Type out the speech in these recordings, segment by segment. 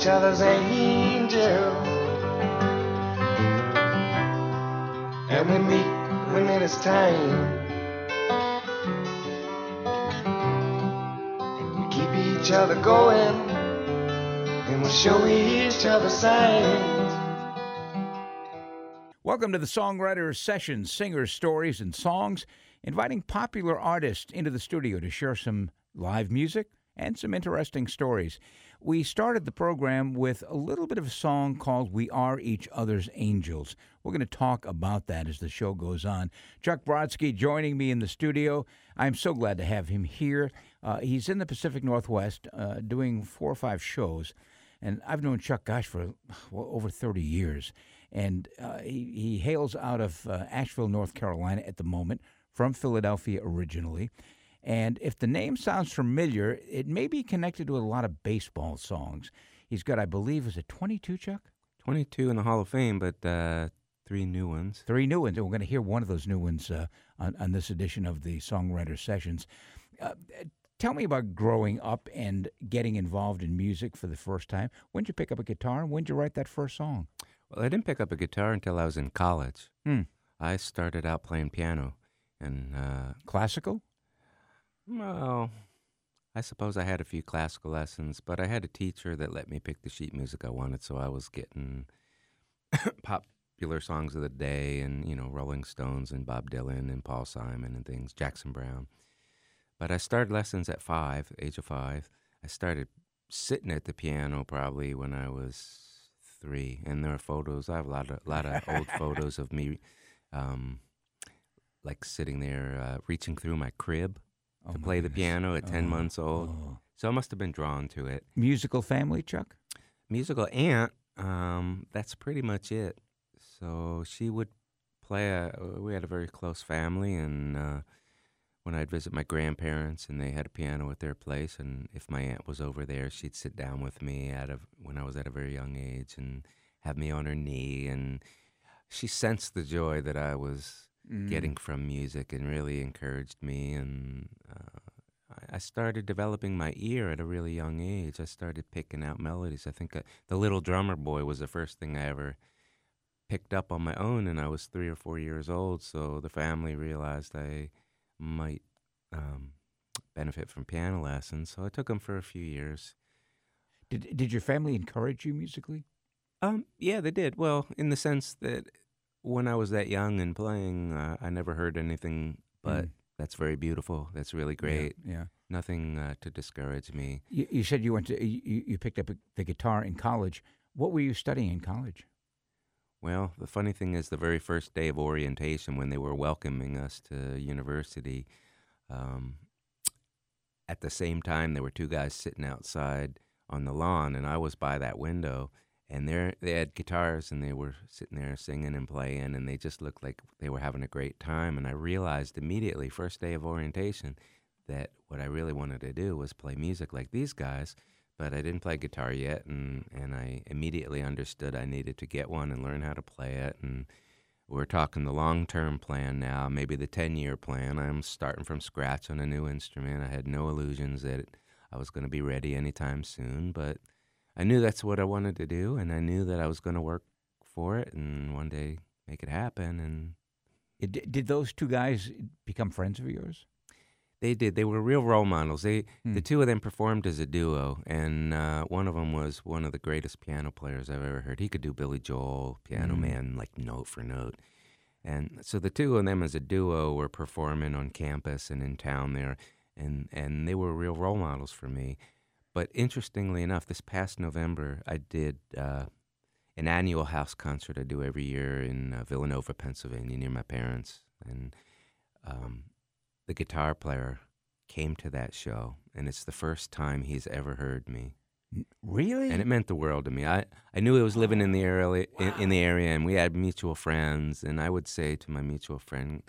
each other's angels. And we meet when it is time. We keep each other going, and we show each other signs. Welcome to the Songwriters Sessions, singers, stories, and songs, inviting popular artists into the studio to share some live music and some interesting stories. We started the program with a little bit of a song called We Are Each Other's Angels. We're going to talk about that as the show goes on. Chuck Brodsky joining me in the studio. I'm so glad to have him here. Uh, he's in the Pacific Northwest uh, doing four or five shows. And I've known Chuck, gosh, for well, over 30 years. And uh, he, he hails out of uh, Asheville, North Carolina at the moment, from Philadelphia originally. And if the name sounds familiar, it may be connected to a lot of baseball songs. He's got, I believe, is it 22, Chuck? 22 in the Hall of Fame, but uh, three new ones. Three new ones. And we're going to hear one of those new ones uh, on, on this edition of the Songwriter Sessions. Uh, tell me about growing up and getting involved in music for the first time. When did you pick up a guitar and when did you write that first song? Well, I didn't pick up a guitar until I was in college. Hmm. I started out playing piano. And, uh, Classical? Well, I suppose I had a few classical lessons, but I had a teacher that let me pick the sheet music I wanted, so I was getting popular songs of the day and, you know, Rolling Stones and Bob Dylan and Paul Simon and things, Jackson Browne. But I started lessons at five, age of five. I started sitting at the piano probably when I was three, and there are photos. I have a lot of lot of old photos of me, um, like sitting there uh, reaching through my crib Oh, to play the piano at ten Oh, months old. oh. So I must have been drawn to it. Musical family, Chuck? Musical aunt, um, that's pretty much it. So she would play. A, we had a very close family, and uh, when I'd visit my grandparents, and they had a piano at their place, and if my aunt was over there, she'd sit down with me at a, when I was at a very young age, and have me on her knee, and she sensed the joy that I was Mm. getting from music and really encouraged me. And uh, I- I started developing my ear at a really young age. I started picking out melodies. I think uh, The Little Drummer Boy was the first thing I ever picked up on my own, and I was three or four years old. So the family realized I might um, benefit from piano lessons. So I took them for a few years. Did, did your family encourage you musically? Um, yeah, they did. Well, in the sense that when I was that young and playing, uh, I never heard anything but Mm. that's very beautiful. That's really great. Yeah. yeah. Nothing uh, to discourage me. You, you said you went to you, you picked up the guitar in college. What were you studying in college? Well, the funny thing is, the very first day of orientation, when they were welcoming us to university, um, at the same time, there were two guys sitting outside on the lawn, and I was by that window, and they they had guitars, and they were sitting there singing and playing, and they just looked like they were having a great time. And I realized immediately, first day of orientation, that what I really wanted to do was play music like these guys. But I didn't play guitar yet, and, and I immediately understood I needed to get one and learn how to play it. And we're talking the long term plan now, maybe the 10 year plan. I'm starting from scratch on a new instrument. I had no illusions that I was going to be ready anytime soon, but I knew that's what I wanted to do, and I knew that I was going to work for it and one day make it happen. And It, did- did those two guys become friends of yours? they did. They were real role models. They, Hmm. the two of them performed as a duo, and uh, one of them was one of the greatest piano players I've ever heard. He could do Billy Joel, Piano Mm. Man, like note for note. And so the two of them as a duo were performing on campus and in town there, and, and they were real role models for me. But interestingly enough, this past November, I did uh, an annual house concert I do every year in uh, Villanova, Pennsylvania, near my parents. And um, the guitar player came to that show, and it's the first time he's ever heard me. Really? and it meant the world to me. I, I knew he was living in the area in, in the area, and we had mutual friends. And I would say to my mutual friend,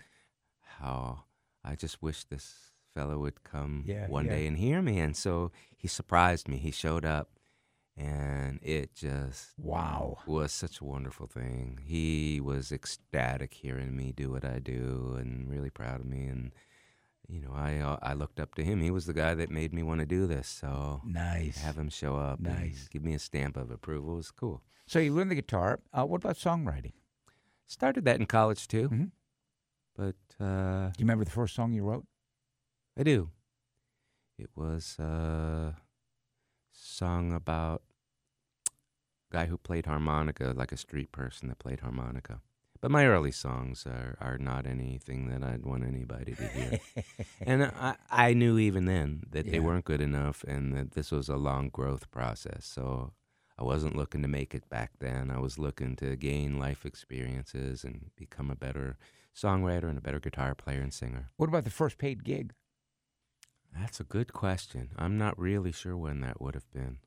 "How I just wish this fellow would come Yeah, one yeah. day and hear me." And so he surprised me. He showed up, and it just wow. was such a wonderful thing. He was ecstatic hearing me do what I do, and really proud of me. And you know, I uh, I looked up to him. He was the guy that made me want to do this. So Nice. have him show up, Nice. give me a stamp of approval was cool. So you learned the guitar. Uh, what about songwriting? Started that in college too, Mhm. but uh, Do you remember the first song you wrote? I do. It was a song about a guy who played harmonica, like a street person that played harmonica. But my early songs are, are not anything that I'd want anybody to hear. and I, I knew even then that Yeah. they weren't good enough and that this was a long growth process. So I wasn't looking to make it back then. I was looking to gain life experiences and become a better songwriter and a better guitar player and singer. What about the first paid gig? That's a good question. I'm not really sure when that would have been.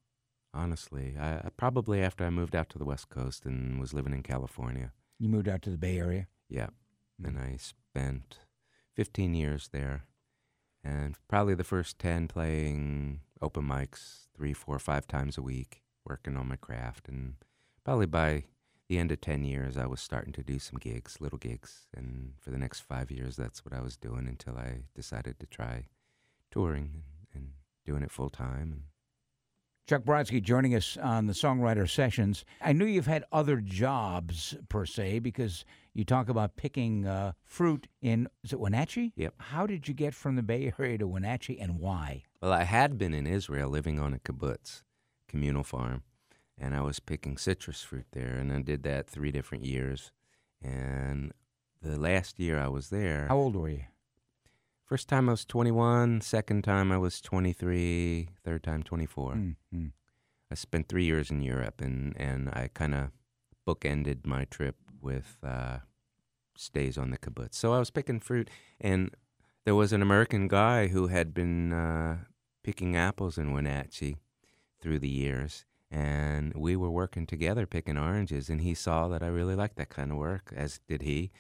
Honestly, I, probably after I moved out to the West Coast and was living in California. You moved out to the Bay Area. Yeah, Mm. and I spent 15 years there, and probably the first 10 playing open mics three, four, five times a week, working on my craft, and probably by the end of 10 years, I was starting to do some gigs, little gigs, and for the next five years, that's what I was doing until I decided to try touring and, doing it full time. Chuck Brodsky joining us on the Songwriter Sessions. I knew you've had other jobs per se because you talk about picking uh, fruit in is it Wenatchee? Yep. How did you get from the Bay Area to Wenatchee and why? Well, I had been in Israel living on a kibbutz, communal farm, and I was picking citrus fruit there, and I did that three different years. And the last year I was there, How old were you? First time I was 21, second time I was 23, third time 24. Mm, mm. I spent three years in Europe, and, and I kind of bookended my trip with uh, stays on the kibbutz. So I was picking fruit, and there was an American guy who had been uh, picking apples in Wenatchee through the years, and we were working together picking oranges, and he saw that I really liked that kind of work, as did he.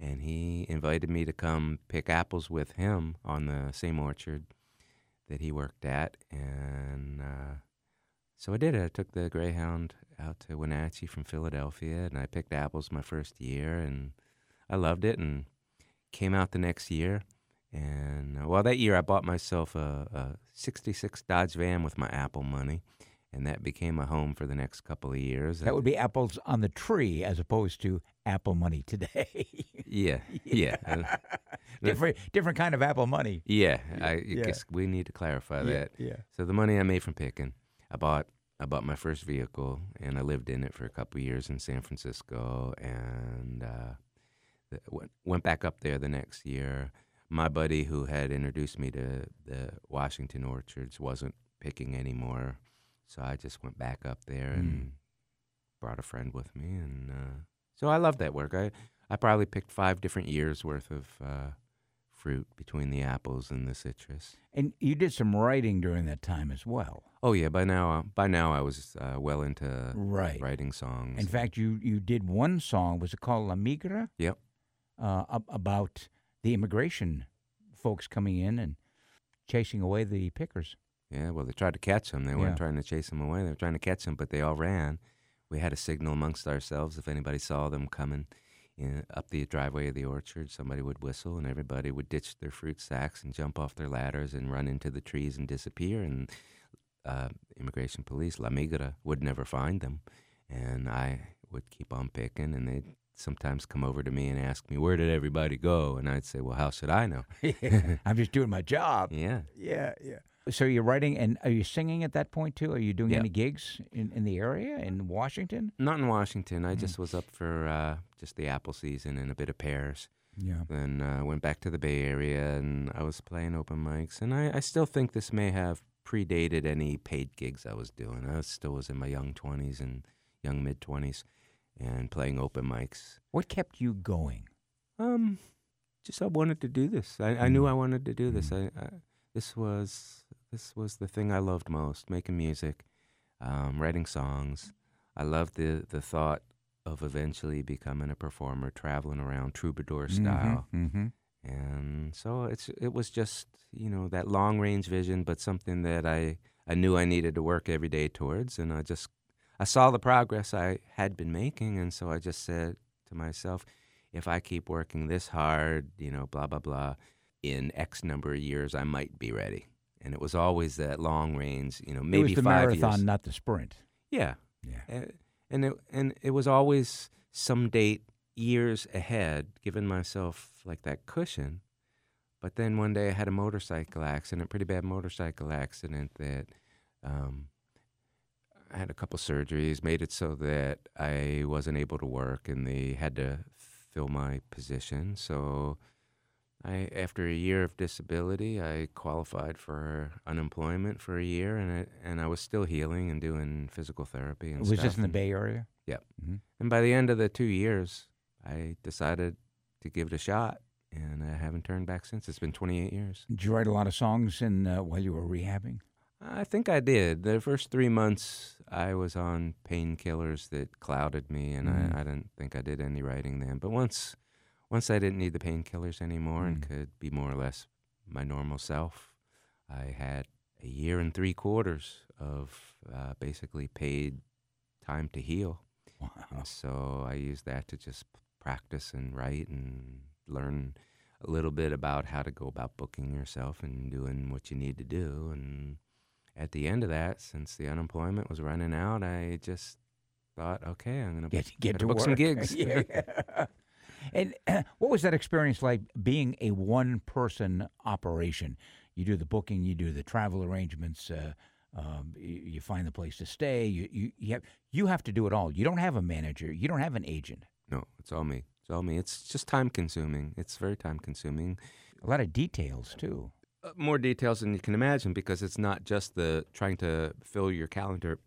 And he invited me to come pick apples with him on the same orchard that he worked at, and uh, so I did it. I took the Greyhound out to Wenatchee from Philadelphia, and I picked apples my first year, and I loved it. And came out the next year, and uh, well, that year I bought myself a, a '66 Dodge van with my Apple money, and that became a home for the next couple of years. That would be apples on the tree as opposed to Apple money today. yeah, yeah, uh, different different kind of Apple money. yeah. I Yeah. guess we need to clarify that. yeah. So the money I made from picking, I bought I bought my first vehicle, and I lived in it for a couple of years in San Francisco, and uh, went went back up there the next year. My buddy who had introduced me to the Washington orchards wasn't picking anymore, so I just went back up there and brought a friend with me, and uh, so I love that work. I I probably picked five different years worth of uh, fruit between the apples and the citrus. And you did some writing during that time as well. Oh yeah, by now by now I was uh, well into Right. writing songs. In fact, you you did one song. Was it called La Migra? Yep. Uh, about the immigration folks coming in and chasing away the pickers. yeah, well they tried to catch him. They weren't trying to chase him away. They were trying to catch him, but they all ran. We had a signal amongst ourselves if anybody saw them coming in, up the driveway of the orchard. Somebody would whistle, and everybody would ditch their fruit sacks and jump off their ladders and run into the trees and disappear. And uh, immigration police, La Migra, would never find them. And I would keep on picking, and they'd sometimes come over to me and ask me, "Where did everybody go?" And I'd say, "Well, how should I know?" I'm just doing my job. Yeah. Yeah, yeah. So you're writing, and are you singing at that point too? Are you doing Yeah. any gigs in, in the area in Washington? Not in Washington. I Mm. just was up for uh, just the apple season and a bit of pears. Yeah. Then uh, went back to the Bay Area and I was playing open mics. And I, I still think this may have predated any paid gigs I was doing. I still was in my young 20s and young mid 20s and playing open mics. What kept you going? Um, just I wanted to do this. I, I knew Mm. I wanted to do this. I, I this was this was the thing I loved most: making music, um, writing songs. I loved the the thought of eventually becoming a performer, traveling around troubadour style, Mm-hmm. and so it's it was just you know that long range vision, but something that I I knew I needed to work every day towards, and I just I saw the progress I had been making, and so I just said to myself, if I keep working this hard, you know, blah blah blah, in X number of years I might be ready. And it was always that long range, you know, maybe it was the five marathon, years. not the sprint. Yeah, Yeah. And it and it was always some date years ahead, giving myself like that cushion. But then one day I had a motorcycle accident, a pretty bad motorcycle accident that um, I had a couple surgeries, made it so that I wasn't able to work, and they had to fill my position. So I, after a year of disability, I qualified for unemployment for a year, and I, and I was still healing and doing physical therapy and Was stuff. this in the Bay Area? Yep. Mhm. And by the end of the two years, I decided to give it a shot, and I haven't turned back since. It's been 28 years. Did you write a lot of songs in uh, while you were rehabbing? I think I did. The first three months, I was on painkillers that clouded me, and Mm. I, I didn't think I did any writing then. But once, once I didn't need the painkillers anymore and Mm. could be more or less my normal self, I had a year and three quarters of uh, basically paid time to heal. Wow. And so I used that to just practice and write and learn a little bit about how to go about booking yourself and doing what you need to do. And at the end of that, since the unemployment was running out, I just thought, okay, I'm gonna Get, get to book work. some gigs. yeah. And what was that experience like being a one person operation? You do the booking, you do the travel arrangements, uh, um, you, you find the place to stay. You, you, you, have, you have to do it all. You don't have a manager, you don't have an agent. no, it's all me. It's all me. It's just time consuming. It's very time consuming. A lot of details, too. uh, more details than you can imagine because it's not just the trying to fill your calendar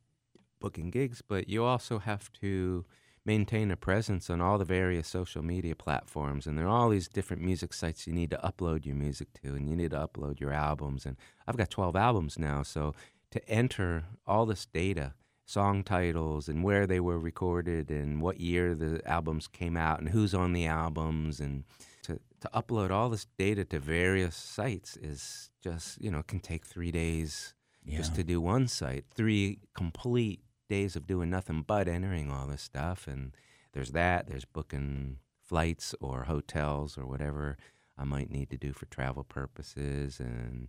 booking gigs, but you also have to maintain a presence on all the various social media platforms. And there are all these different music sites you need to upload your music to, and you need to upload your albums. And I've got 12 albums now, so to enter all this data, song titles, and where they were recorded, and what year the albums came out, and who's on the albums, and to, to upload all this data to various sites is just, you know, can take three days Yeah. just to do one site. Three complete days of doing nothing but entering all this stuff. And there's that, there's booking flights or hotels or whatever I might need to do for travel purposes, and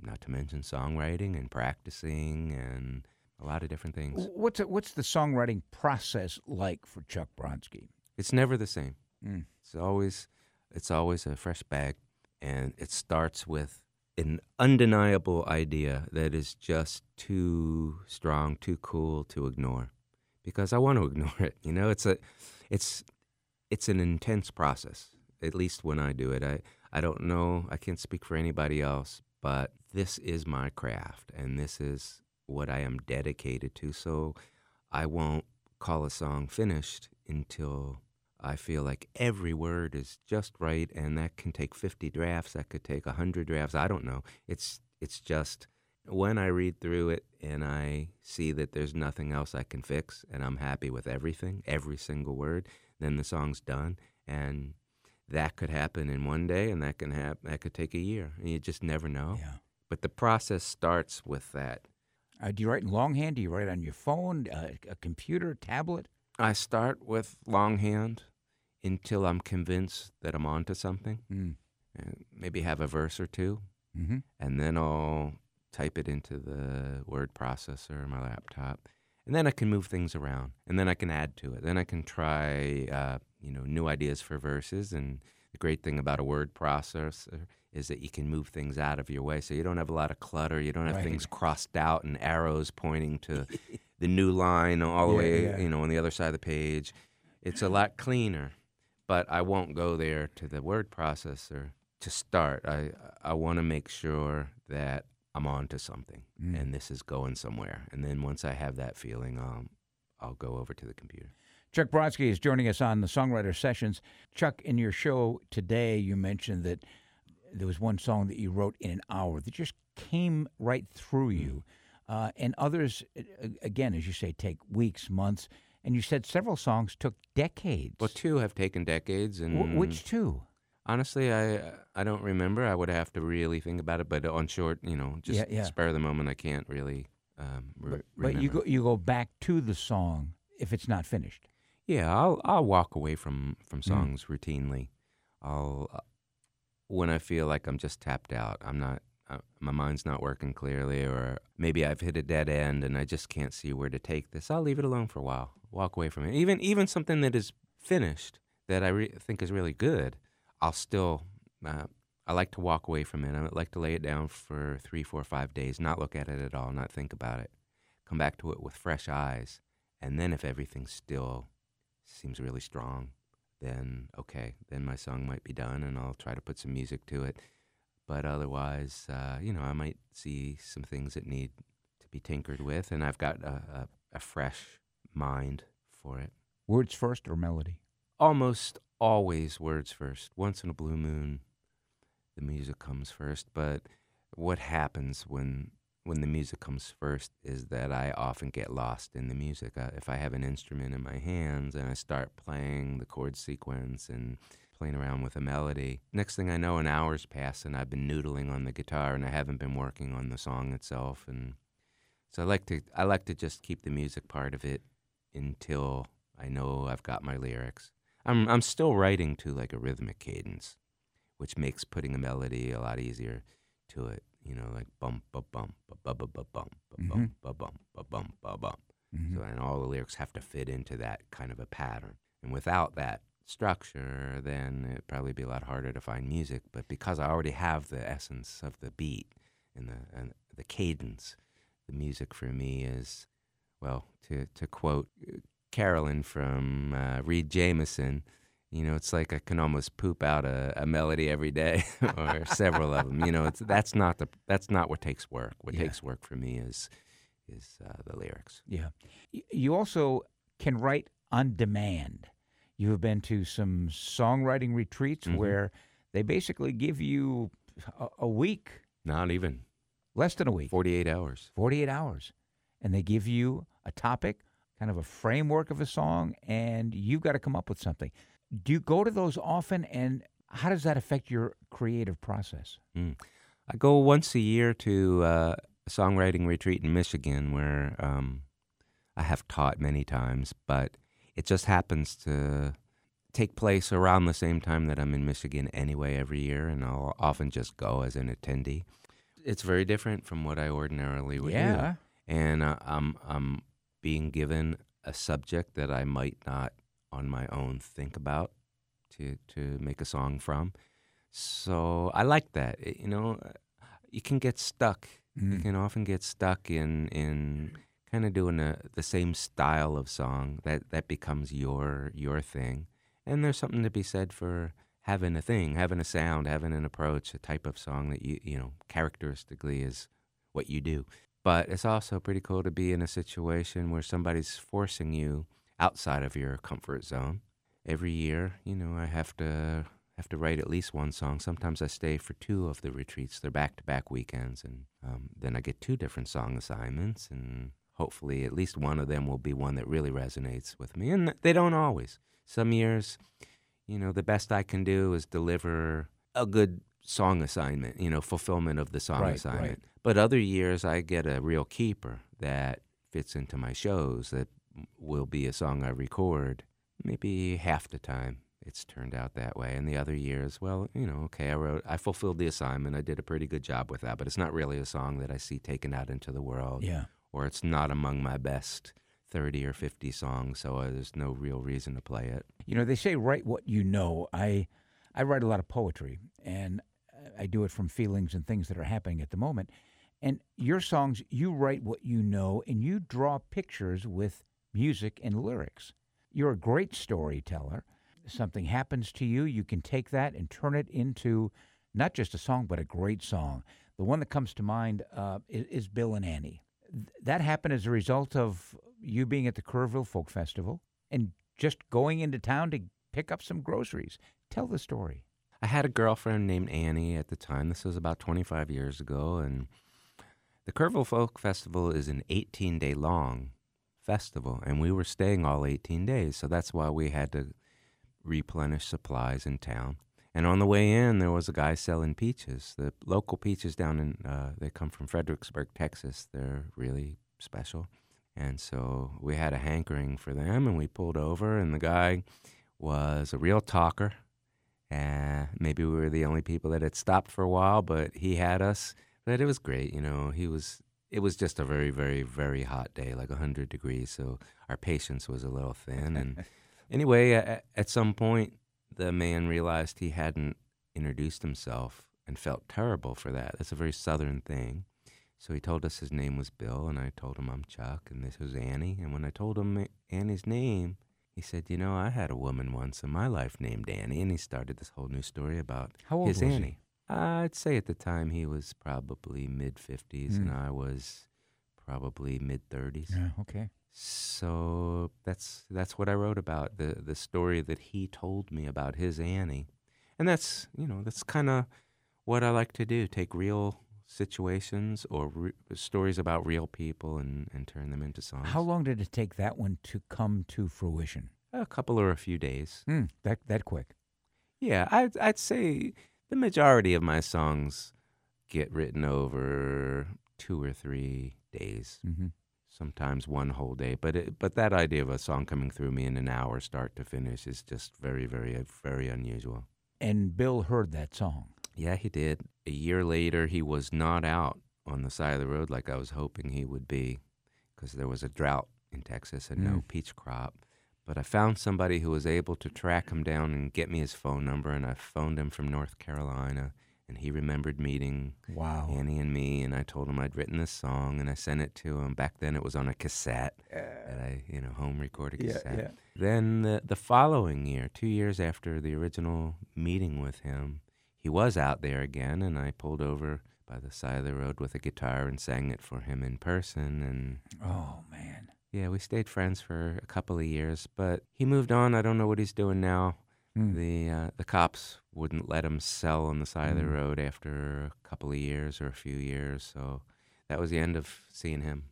not to mention songwriting and practicing and a lot of different things. What's, it, what's the songwriting process like for Chuck Brodsky? It's never the same. Mm. It's always it's always a fresh bag and it starts with an undeniable idea that is just too strong, too cool to ignore. Because I want to ignore it. You know, it's a it's it's an intense process. At least when I do it. I I don't know, I can't speak for anybody else, but this is my craft and this is what I am dedicated to. So I won't call a song finished until I feel like every word is just right, and that can take 50 drafts. That could take 100 drafts. I don't know. It's it's just when I read through it and I see that there's nothing else I can fix, and I'm happy with everything, every single word, then the song's done. And that could happen in one day, and that can happen. That could take a year. And you just never know. Yeah. But the process starts with that. Uh, do you write in longhand? Do you write on your phone, uh, a computer, tablet? I start with longhand until I'm convinced that I'm onto something. Mm. and maybe have a verse or two, hmm and then I'll type it into the word processor or my laptop, and then I can move things around, and then I can add to it. Then I can try, uh, you know, new ideas for verses. And the great thing about a word processor is that you can move things out of your way, so you don't have a lot of clutter. You don't have Right. things crossed out and arrows pointing to the new line all the Yeah, way, yeah. you know, on the other side of the page. It's a lot cleaner but I won't go there to the word processor to start. I I want to make sure that I'm on to something Mm. and this is going somewhere. And then once I have that feeling, um, I'll go over to the computer. Chuck Brodsky is joining us on the Songwriter Sessions. Chuck, in your show today, you mentioned that there was one song that you wrote in an hour that just came right through you. Uh, and others, uh, again, as you say, take weeks, months. And you said several songs took decades. Well, two have taken decades, and Wh- which two? honestly, I I don't remember. I would have to really think about it. But on short, you know, just Yeah, yeah. spare the moment. I can't really. Um, re- But you go you go back to the song if it's not finished. Yeah, I'll I'll walk away from from Mm. songs routinely. I'll uh, when I feel like I'm just tapped out. I'm not. Uh, my mind's not working clearly, or maybe I've hit a dead end and I just can't see where to take this. I'll leave it alone for a while. Walk away from it. Even even something that is finished that I re- think is really good, I'll still. Uh, I like to walk away from it. I like to lay it down for three, four, five days, not look at it at all, not think about it. Come back to it with fresh eyes, and then if everything still seems really strong, then okay, then my song might be done, and I'll try to put some music to it. But otherwise, uh, you know, I might see some things that need to be tinkered with, and I've got a, a, a fresh mind for it. Words first or melody? Almost always words first. Once in a blue moon, the music comes first. But what happens when when the music comes first is that I often get lost in the music. Uh, if I have an instrument in my hands and I start playing the chord sequence and playing around with a melody, next thing I know, an hour's passed and I've been noodling on the guitar and I haven't been working on the song itself. And so I like to I like to just keep the music part of it until I know I've got my lyrics. I'm I'm still writing to like a rhythmic cadence, which makes putting a melody a lot easier to it. You know, like bump ba bump ba ba ba bump mm-hmm. ba bump ba bump ba bump ba bump. So and all the lyrics have to fit into that kind of a pattern. And without that structure, then it'd probably be a lot harder to find music. But because I already have the essence of the beat and the and the cadence, the music for me is, well, to to quote Carolyn from uh, Reed Jameson, you know, it's like I can almost poop out a, a melody every day or several of them. You know, it's that's not the that's not what takes work. What Yeah. takes work for me is is uh, the lyrics. Yeah. Y- You also can write on demand. You have been to some songwriting retreats Mhm. where they basically give you a, a week, Not even less than a week, 48 hours. 48 hours, and they give you a topic, kind of a framework of a song, and you've got to come up with something. Do you go to those often, and how does that affect your creative process? I go once a year to uh, a songwriting retreat in Michigan where um, I have taught many times, but it just happens to take place around the same time that I'm in Michigan anyway every year, and I'll often just go as an attendee. It's very different from what I ordinarily would do. yeah. and uh, I'm I'm being given a subject that I might not on my own think about to to make a song from. So I like that. It- you know, uh, you can get stuck. You Mm. can often get stuck in in kind of doing a, the same style of song that that becomes your your thing. And there's something to be said for having a thing, having a sound, having an approach, a type of song that you you know characteristically is what you do. But it's also pretty cool to be in a situation where somebody's forcing you outside of your comfort zone. Every year, you know, I have to have to write at least one song. Sometimes I stay for two of the retreats. They're back to back weekends, and um, then I get two different song assignments, and hopefully at least one of them will be one that really resonates with me. And they don't always. Some years, you know, the best I can do is deliver a good song assignment, you know, fulfillment of the song Right, assignment. right. But other years, I get a real keeper that fits into my shows that will be a song I record. Maybe half the time it's turned out that way. And the other years, well, you know, okay, I wrote, I fulfilled the assignment. I did a pretty good job with that, but it's not really a song that I see taken out into the world, Yeah. Or it's not among my best 30 or 50 songs, so uh, there's no real reason to play it. You know, they say write what you know. I I write a lot of poetry and I do it from feelings and things that are happening at the moment. And your songs, you write what you know and you draw pictures with music and lyrics. You're a great storyteller. Something happens to you, you can take that and turn it into not just a song, but a great song. The one that comes to mind uh, is, is Bill and Annie. Th- That happened as a result of you being at the Kerrville Folk Festival and just going into town to pick up some groceries. Tell the story. I had a girlfriend named Annie at the time. This was about 25 years ago. And the Kerrville Folk Festival is an 18 day long festival. And we were staying all 18 days. So that's why we had to replenish supplies in town. And on the way in, there was a guy selling peaches. The local peaches down in, uh, they come from Fredericksburg, Texas. They're really special. And so we had a hankering for them and we pulled over, and the guy was a real talker Uh, maybe we were the only people that had stopped for a while, but he had us. But it was great, you know. He was. It was just a very, very, very hot day, like hundred degrees. So our patience was a little thin. And anyway, at, at some point, the man realized he hadn't introduced himself and felt terrible for that. That's a very southern thing. So he told us his name was Bill, and I told him I'm Chuck, and this was Annie. And when I told him Annie's name, he said, "You know, I had a woman once in my life named Annie," and he started this whole new story about How old his was Annie. I'd say at the time he was probably mid 50s, and hmm. I was probably mid 30s. Yeah, okay. So that's that's what I wrote about the the story that he told me about his Annie, and that's you know that's kind of what I like to do: take real situations or re- stories about real people and and turn them into songs. How long did it take that one to come to fruition? A couple or a few days. Hmm, that that quick. Yeah, I'd I'd say the majority of my songs get written over two or three days. Mm-hmm. Sometimes one whole day. But it, but that idea of a song coming through me in an hour, start to finish, is just very, very, uh, very unusual. And Bill heard that song. Yeah, he did. A year later, he was not out on the side of the road like I was hoping he would be, because there was a drought in Texas and no Mm. peach crop. But I found somebody who was able to track him down and get me his phone number, and I phoned him from North Carolina, and he remembered meeting Wow. Annie and me, and I told him I'd written this song, and I sent it to him. Back then, it was on a cassette that I, you know, home recorded Yeah, cassette. yeah. Then the the following year, two years after the original meeting with him, he was out there again, and I pulled over by the side of the road with a guitar and sang it for him in person. And Oh man. yeah, we stayed friends for a couple of years, but he moved on. I don't know what he's doing now. Hmm. The uh, the cops wouldn't let him sell on the side of the Mm. road after a couple of years or a few years, so that was the end of seeing him.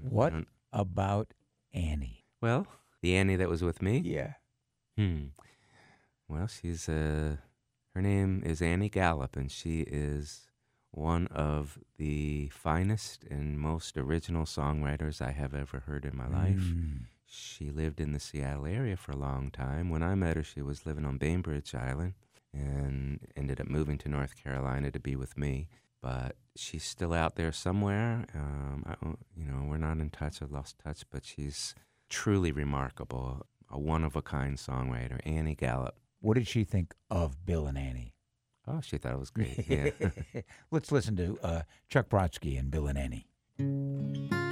What about Annie? Well, the Annie that was with me. Yeah. Hmm. Well, she's uh, her name is Annie Gallup, and she is one of the finest and most original songwriters I have ever heard in my life. Mm. She lived in the Seattle area for a long time. When I met her, she was living on Bainbridge Island and ended up moving to North Carolina to be with me. But she's still out there somewhere. Um, I, you know, we're not in touch. I lost touch, but she's truly remarkable. A one of a kind songwriter, Annie Gallup. What did she think of Bill and Annie? Oh, she thought it was great. Yeah. Let's listen to uh, Chuck Brodsky and Bill and Annie.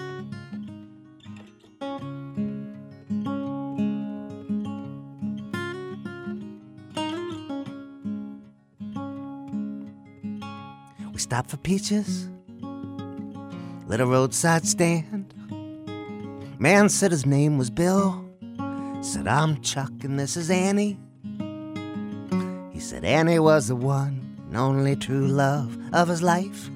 Stopped for peaches, Little roadside stand. Man said his name was Bill. Said, I'm Chuck and this is Annie. He said, Annie was the one and only true love of his life.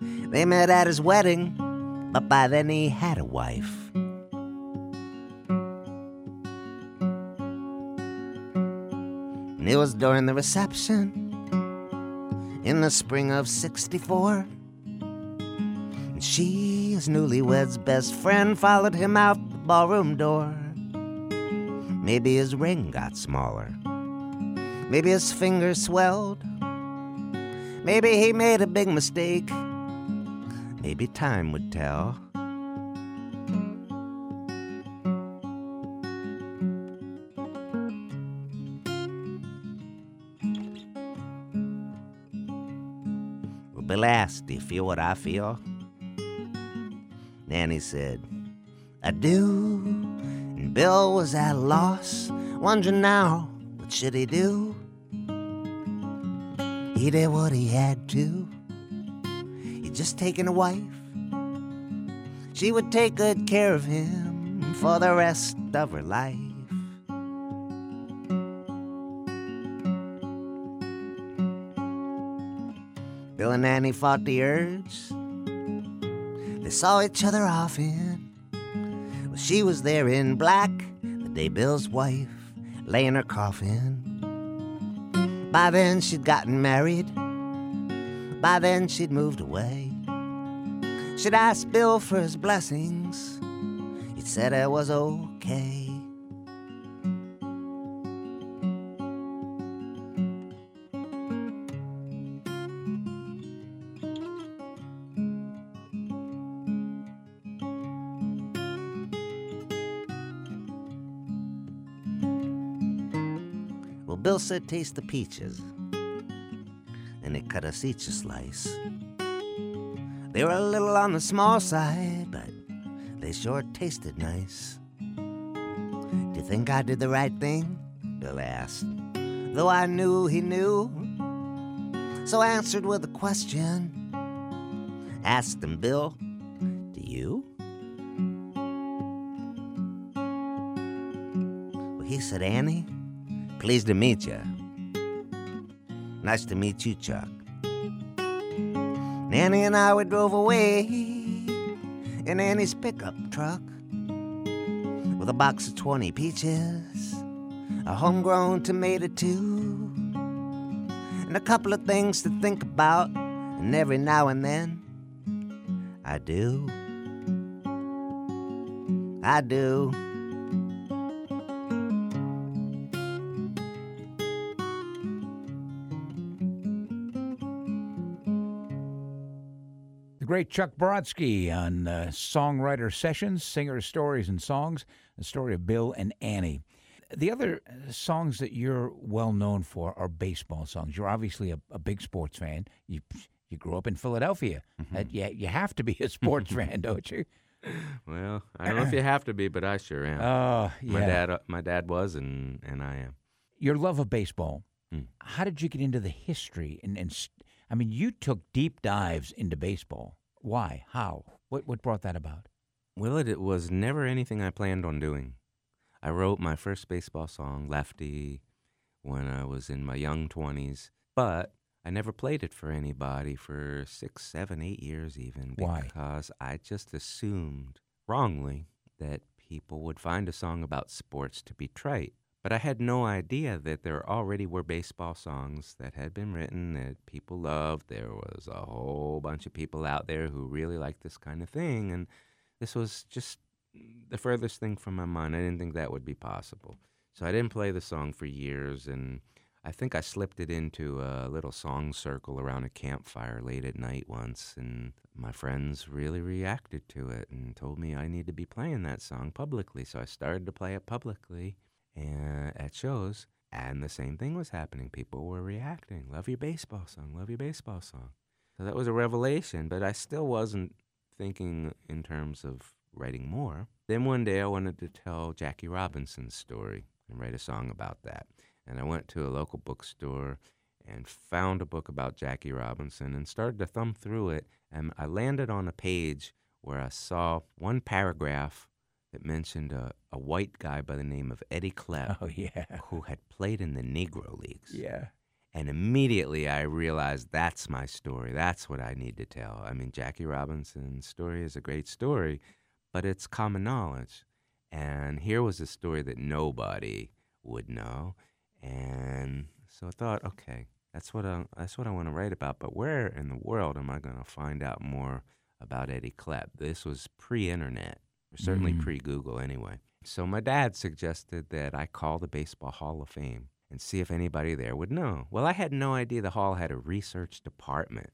They met at his wedding, but by then he had a wife. And it was during the reception in the spring of 64. And she, his newlywed's best friend, followed him out the ballroom door. Maybe his ring got smaller. Maybe his fingers swelled. Maybe he made a big mistake. Maybe time would tell. Do you feel what I feel? Nanny said, I do. And Bill was at a loss, wondering now, what should he do? He did what he had to. He'd just taken a wife. She would take good care of him for the rest of her life. And Annie fought the urge. They saw each other often. Well, she was there in black the day Bill's wife lay in her coffin. By then she'd gotten married. By then she'd moved away. She'd asked Bill for his blessings. He said it was okay. Bill said, Taste the peaches. And he cut us each a slice. They were a little on the small side, but they sure tasted nice. Do you think I did the right thing? Bill asked. Though I knew he knew. So I answered with a question. Asked him, Bill, do you? Well, he said, Annie, pleased to meet you. Nice to meet you, Chuck. Annie and I, we drove away in Annie's pickup truck with a box of 20 peaches, a homegrown tomato, too, and a couple of things to think about. And every now and then, I do. I do. Great Chuck Brodsky on uh, Songwriter Sessions, Singers, Stories, and Songs, the story of Bill and Annie. The other uh, songs that you're well known for are baseball songs. You're obviously a, a big sports fan. You you grew up in Philadelphia. Mm-hmm. Uh, yeah, you have to be a sports fan, don't you? Well, I don't know if you have to be, but I sure am. Oh, yeah. my dad, uh, my dad was, and and I am. Your love of baseball. Hmm. How did you get into the history? And, and st- I mean, you took deep dives into baseball. Why? How? What what brought that about? Well, it, it was never anything I planned on doing. I wrote my first baseball song, Lefty, when I was in my young 20s, but I never played it for anybody for six, seven, eight years even. Why? Because I just assumed, wrongly, that people would find a song about sports to be trite. But I had no idea that there already were baseball songs that had been written that people loved. There was a whole bunch of people out there who really liked this kind of thing. And this was just the furthest thing from my mind. I didn't think that would be possible. So I didn't play the song for years. And I think I slipped it into a little song circle around a campfire late at night once. And my friends really reacted to it and told me I need to be playing that song publicly. So I started to play it publicly and at shows, and the same thing was happening. People were reacting. Love your baseball song. Love your baseball song. So that was a revelation, but I still wasn't thinking in terms of writing more. Then one day I wanted to tell Jackie Robinson's story and write a song about that. And I went to a local bookstore and found a book about Jackie Robinson and started to thumb through it. And I landed on a page where I saw one paragraph that mentioned a, a white guy by the name of Eddie Klep Oh yeah, who had played in the Negro Leagues. yeah. And immediately I realized that's my story. That's what I need to tell. I mean, Jackie Robinson's story is a great story, but it's common knowledge. And here was a story that nobody would know. And so I thought, okay, that's what I, that's what I want to write about. But where in the world am I going to find out more about Eddie Klep? This was pre-internet, or certainly Mm. pre-Google anyway. So my dad suggested that I call the Baseball Hall of Fame and see if anybody there would know. Well, I had no idea the hall had a research department.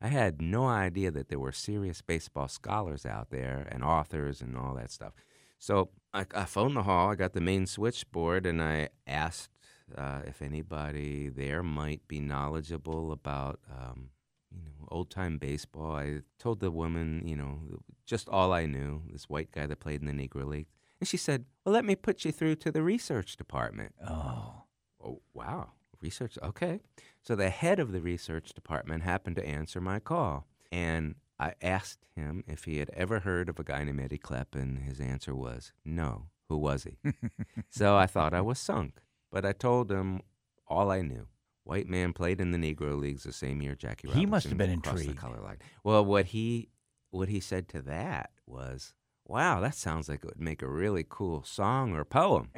I had no idea that there were serious baseball scholars out there and authors and all that stuff. So I, I phoned the hall. I got the main switchboard and I asked uh, if anybody there might be knowledgeable about, um, you know, old time baseball. I told the woman, you know, just all I knew. This white guy that played in the Negro League, and she said, "Well, let me put you through to the research department." Oh, Oh, wow. Research. Okay. So the head of the research department happened to answer my call. And I asked him if he had ever heard of a guy named Eddie Klep, and his answer was no. Who was he? so I thought I was sunk. But I told him all I knew. White man played in the Negro Leagues the same year Jackie Robinson He must have been intrigued. the color line. Well, what he what he said to that was, "Wow, that sounds like it would make a really cool song or poem."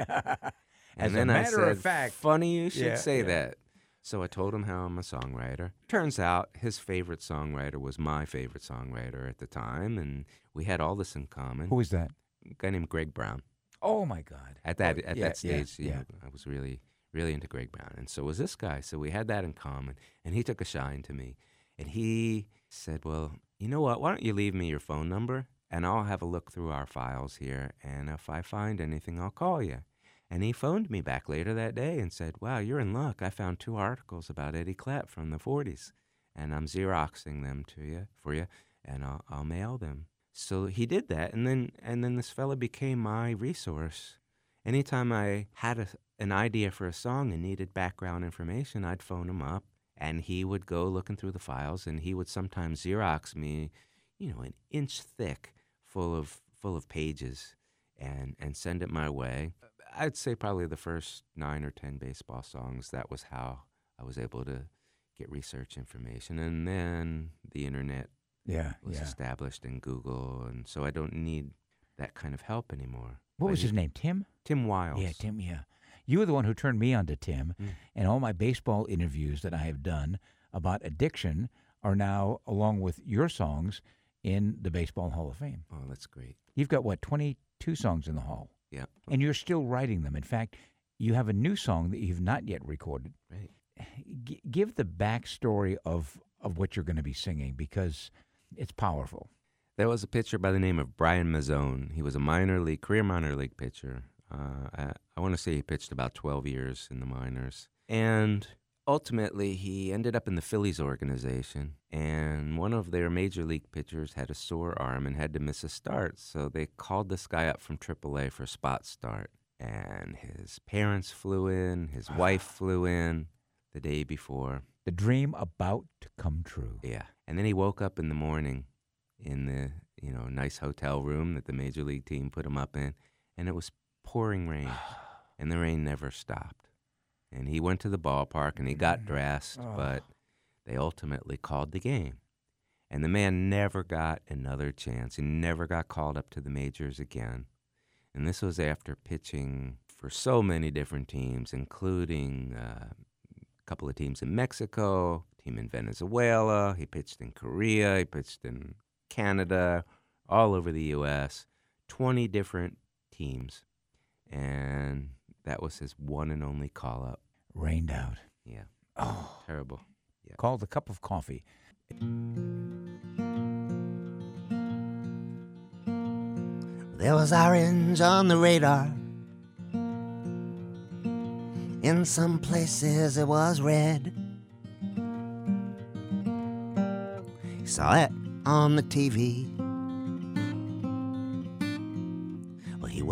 As And a then I matter of said, fact- funny you should Yeah, say yeah. that. So I told him how I'm a songwriter. Turns out his favorite songwriter was my favorite songwriter at the time, and we had all this in common. who is that? A guy named Greg Brown. Oh my God! At that Oh, at yeah, that stage, yeah. I was really really into Greg Brown, and so was this guy. So we had that in common, and he took a shine to me, and he said, "Well, you know what? Why don't you leave me your phone number, and I'll have a look through our files here, and if I find anything, I'll call you." And he phoned me back later that day and said, Wow, you're in luck. I found two articles about Eddie Klep from the 40s, and I'm Xeroxing them to you for you, and I'll, I'll mail them. So he did that, and then and then this fella became my resource. Anytime I had a, an idea for a song and needed background information, I'd phone him up, and he would go looking through the files, and he would sometimes Xerox me, you know, an inch thick, full of full of pages, and and send it my way. I'd say probably the first nine or ten baseball songs. That was how I was able to get research information, and then the internet Yeah, was yeah. established in Google, and so I don't need that kind of help anymore. What was his name? Tim? Tim Wiles. Yeah, Tim. Yeah, you were the one who turned me on to Tim, Mm. and all my baseball interviews that I have done about addiction are now, along with your songs, in the Baseball Hall of Fame. Oh, that's great. You've got what twenty-two songs in the hall, Yeah. and you're still writing them. In fact, you have a new song that you've not yet recorded. Right. G- give the backstory of of what you're going to be singing because it's powerful. There was a pitcher by the name of Brian Mazone. He was a minor league, career minor league pitcher. Uh, I, I want to say he pitched about 12 years in the minors. And ultimately, he ended up in the Phillies organization. And one of their major league pitchers had a sore arm and had to miss a start. So they called this guy up from AAA for a spot start. And his parents flew in, his wife flew in the day before. The dream about to come true. Yeah. And then he woke up in the morning in the, you know, nice hotel room that the major league team put him up in, and it was pouring rain. and the rain never stopped. And he went to the ballpark and he got dressed, Oh. but they ultimately called the game. And the man never got another chance. He never got called up to the majors again. And this was after pitching for so many different teams, including uh, a couple of teams in Mexico, team in Venezuela. He pitched in Korea. He pitched in Canada, all over the U.S. Twenty different teams, and that was his one and only call up. Rained out. Yeah, Oh, terrible. called a cup of coffee. There was orange on the radar. In some places it was red. He saw it on the TV.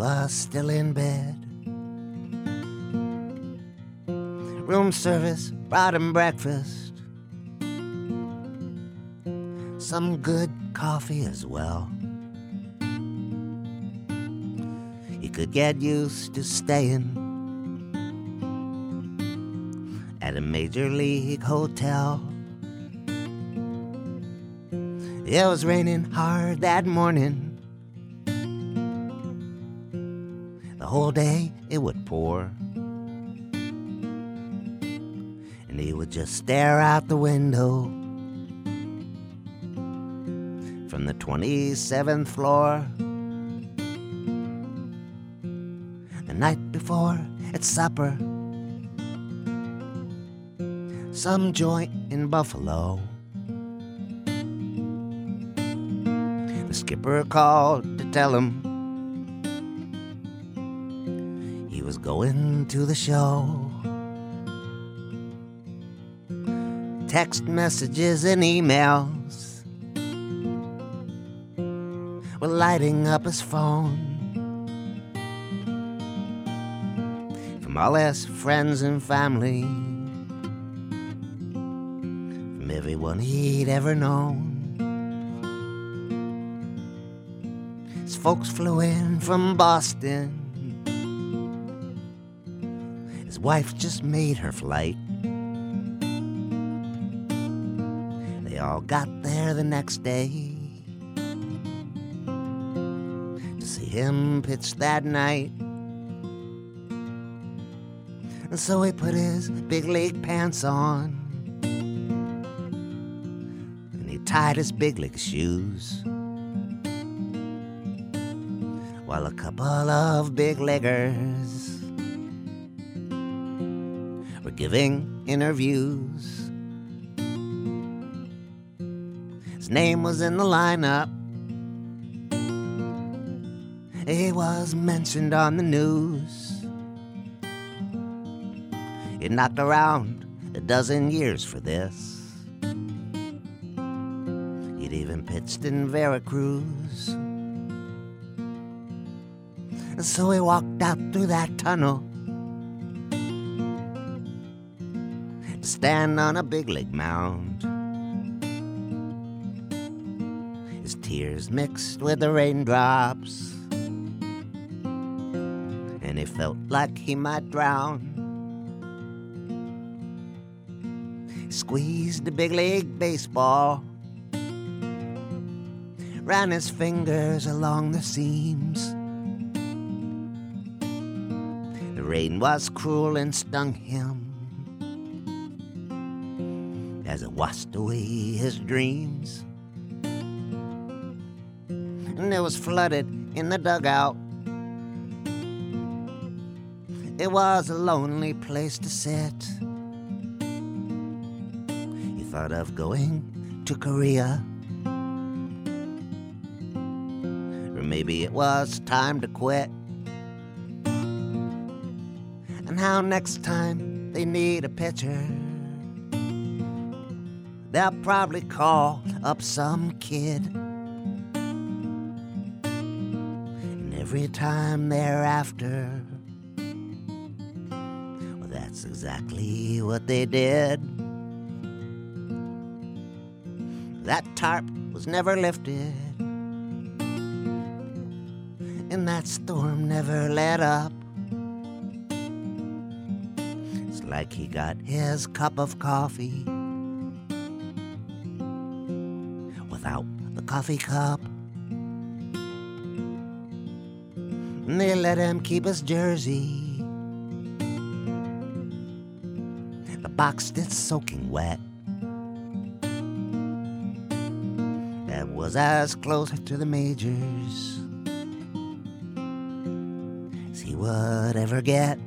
Was still in bed. Room service brought him breakfast. Some good coffee as well. He could get used to staying at a major league hotel. It was raining hard that morning. Whole day it would pour. And he would just stare out the window from the 27th floor. The night before at supper, some joint in Buffalo. The skipper called to tell him going to the show. Text messages and emails were lighting up his phone. From all his friends and family, from everyone he'd ever known. His folks flew in from Boston. Wife just made her flight. They all got there the next day to see him pitch that night. And so he put his big league pants on. And he tied his big league shoes. While a couple of big leggers giving interviews. His name was in the lineup. He was mentioned on the news. He knocked around a dozen years for this. He'd even pitched in Veracruz. So he walked out through that tunnel stand on a big league mound. His tears mixed with the raindrops, and he felt like he might drown. He squeezed the big league baseball, ran his fingers along the seams. The rain was cruel and stung him as it washed away his dreams. And it was flooded in the dugout. It was a lonely place to sit. He thought of going to Korea. Or maybe it was time to quit. And how next time they need a pitcher, they'll probably call up some kid. And every time thereafter, well, that's exactly what they did. That tarp was never lifted, and that storm never let up. It's like he got his cup of coffee coffee cup. They let him keep his jersey. The box that's soaking wet. That was as close to the majors as he would ever get.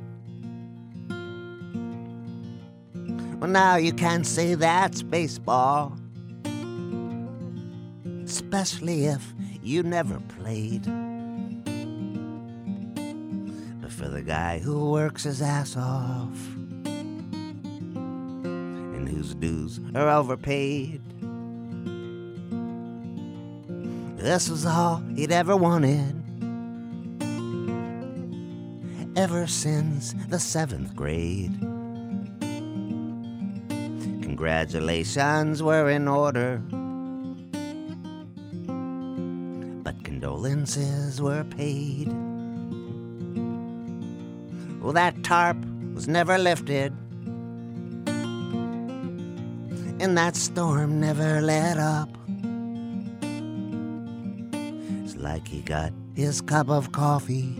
Well, now you can't say that's baseball, especially if you never played. But for the guy who works his ass off and whose dues are overpaid, this was all he'd ever wanted. Ever since the seventh grade. Congratulations were in order, condolences were paid. Well, that tarp was never lifted, and that storm never let up. It's like he got his cup of coffee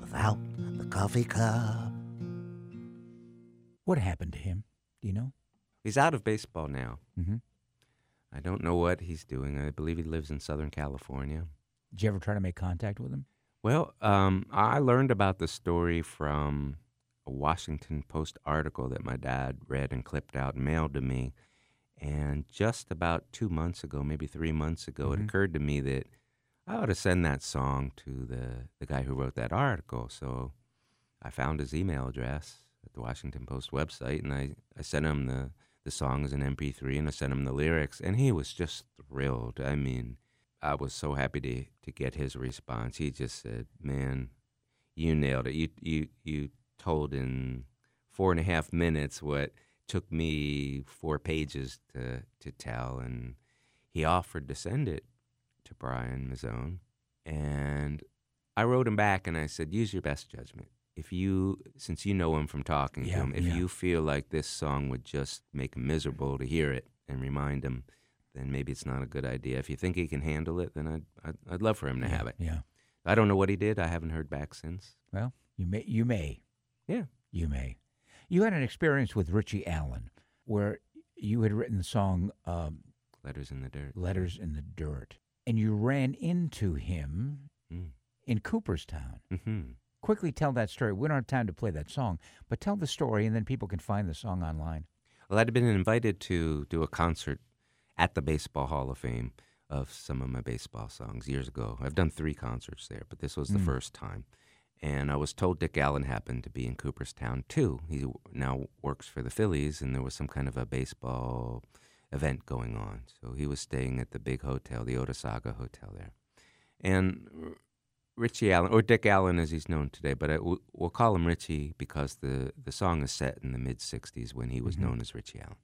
without the coffee cup. What happened to him? Do you know? He's out of baseball now. Mm-hmm. I don't know what he's doing. I believe he lives in Southern California. Did you ever try to make contact with him? Well, um, I learned about the story from a Washington Post article that my dad read and clipped out and mailed to me. And just about two months ago, maybe three months ago, Mhm. it occurred to me that I ought to send that song to the, the guy who wrote that article. So I found his email address at the Washington Post website and I, I sent him the, the song as an MP3 and I sent him the lyrics. And he was just thrilled. I mean, I was so happy to, to get his response. He just said, Man, you nailed it. You, you, you told in four and a half minutes what took me four pages to, to tell. And he offered to send it to Brian Mazone. And I wrote him back and I said, Use your best judgment. If you, since you know him from talking Yeah, to him, if yeah. you feel like this song would just make him miserable to hear it and remind him, then maybe it's not a good idea. If you think he can handle it, then I'd, I'd, I'd love for him to yeah, have it. Yeah. I don't know what he did. I haven't heard back since. Well, you may. You may. Yeah. You may. You had an experience with Richie Allen where you had written the song um, Letters in the dirt. "Letters in the Dirt," and you ran into him Mm. in Cooperstown. hmm Quickly tell that story. We don't have time to play that song, but tell the story, and then people can find the song online. Well, I'd been invited to do a concert at the Baseball Hall of Fame of some of my baseball songs years ago. I've done three concerts there, but this was the Mm. first time. And I was told Dick Allen happened to be in Cooperstown too. He now works for the Phillies, and there was some kind of a baseball event going on. So he was staying at the big hotel, the Otesaga Hotel there. And Richie Allen, or Dick Allen as he's known today, but I, we'll call him Richie because the, the song is set in the mid 60s when he was mm-hmm. known as Richie Allen.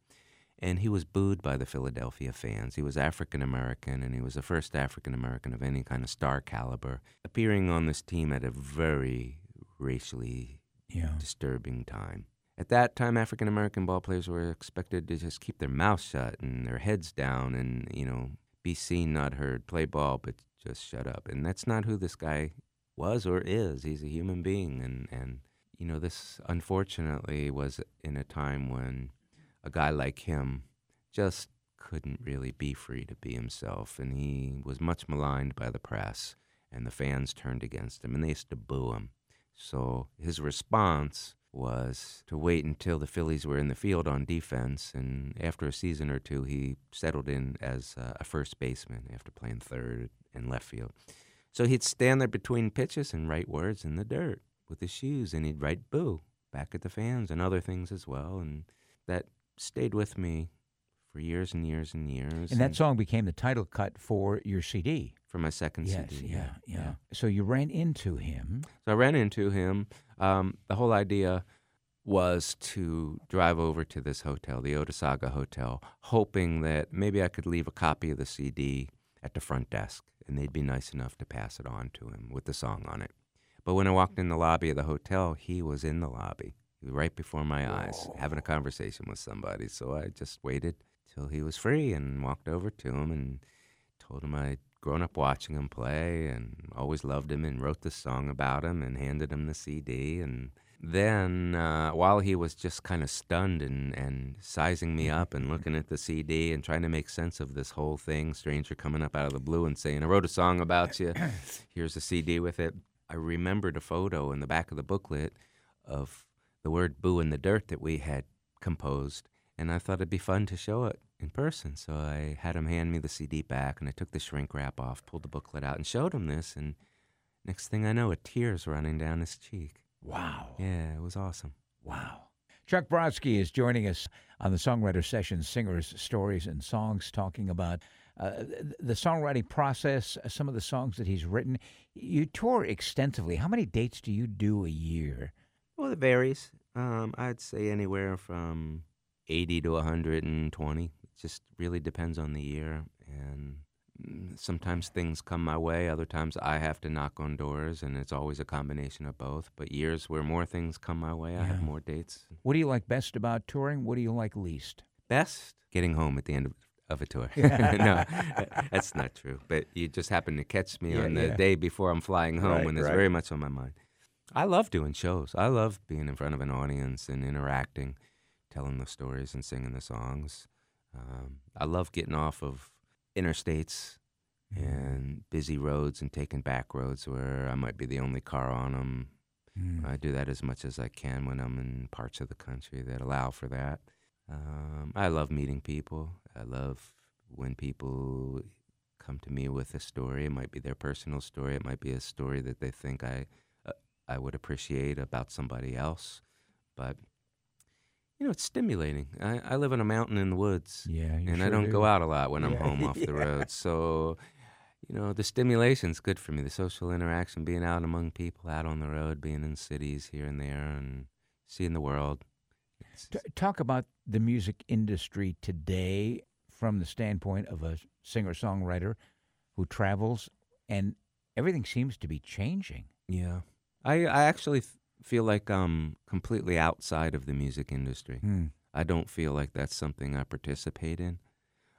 And he was booed by the Philadelphia fans. He was African American, and he was the first African American of any kind of star caliber appearing on this team at a very racially yeah. disturbing time. At that time, African American ball players were expected to just keep their mouths shut and their heads down and, you know, be seen, not heard, play ball, but just shut up. And that's not who this guy was or is. He's a human being. And, and you know, this unfortunately was in a time when a guy like him just couldn't really be free to be himself. And he was much maligned by the press, and the fans turned against him, and they used to boo him. So his response was to wait until the Phillies were in the field on defense. And after a season or two, he settled in as a first baseman after playing third and left field. So he'd stand there between pitches and write words in the dirt with his shoes, and he'd write boo back at the fans and other things as well. And that stayed with me for years and years and years. And, and that song became the title cut for your CD. For my second yes, CD. Yeah, yeah, yeah. So you ran into him. So I ran into him. Um, the whole idea was to drive over to this hotel, the Otesaga Hotel, hoping that maybe I could leave a copy of the CD at the front desk and they'd be nice enough to pass it on to him with the song on it. But when I walked in the lobby of the hotel, he was in the lobby right before my Whoa. eyes having a conversation with somebody. So I just waited till he was free and walked over to him and told him I'd grown up watching him play and always loved him and wrote the song about him and handed him the CD and then uh, while he was just kind of stunned and, and sizing me up and looking at the CD and trying to make sense of this whole thing, stranger coming up out of the blue and saying, I wrote a song about you, here's a CD with it. I remembered a photo in the back of the booklet of the word boo in the dirt that we had composed, and I thought it'd be fun to show it in person. So I had him hand me the CD back, and I took the shrink wrap off, pulled the booklet out, and showed him this. And next thing I know, a tear's running down his cheek. Wow. Yeah, it was awesome. Wow. Chuck Brodsky is joining us on the Songwriter Session Singers, Stories, and Songs, talking about uh, the songwriting process, uh, some of the songs that he's written. You tour extensively. How many dates do you do a year? Well, it varies. Um, I'd say anywhere from 80 to 120. It just really depends on the year. And sometimes things come my way other times i have to knock on doors and it's always a combination of both. But years where more things come my way i have more dates. What do you like best about touring? What do you like least? Best? Getting home at the end of, of a tour. No that's not true. But you just happen to catch me yeah, on the yeah. day before i'm flying home right, when it's right. very much on my mind. I love doing shows. I love being in front of an audience and interacting telling the stories and singing the songs um, i love getting off of interstates and busy roads and taking back roads where I might be the only car on them. Mm. I do that as much as I can when I'm in parts of the country that allow for that. Um, I love meeting people. I love when people come to me with a story. It might be their personal story. It might be a story that they think I uh, I would appreciate about somebody else. But you know, it's stimulating. I, I live in a mountain in the woods. Yeah, and sure I don't do. go out a lot when I'm home off yeah. the road. So, you know, the stimulation's good for me. The social interaction, being out among people, out on the road, being in cities here and there, and seeing the world. T- talk about the music industry today from the standpoint of a singer songwriter who travels, and everything seems to be changing. Yeah, I I actually. Feel like I'm completely outside of the music industry. Mm. I don't feel like that's something I participate in.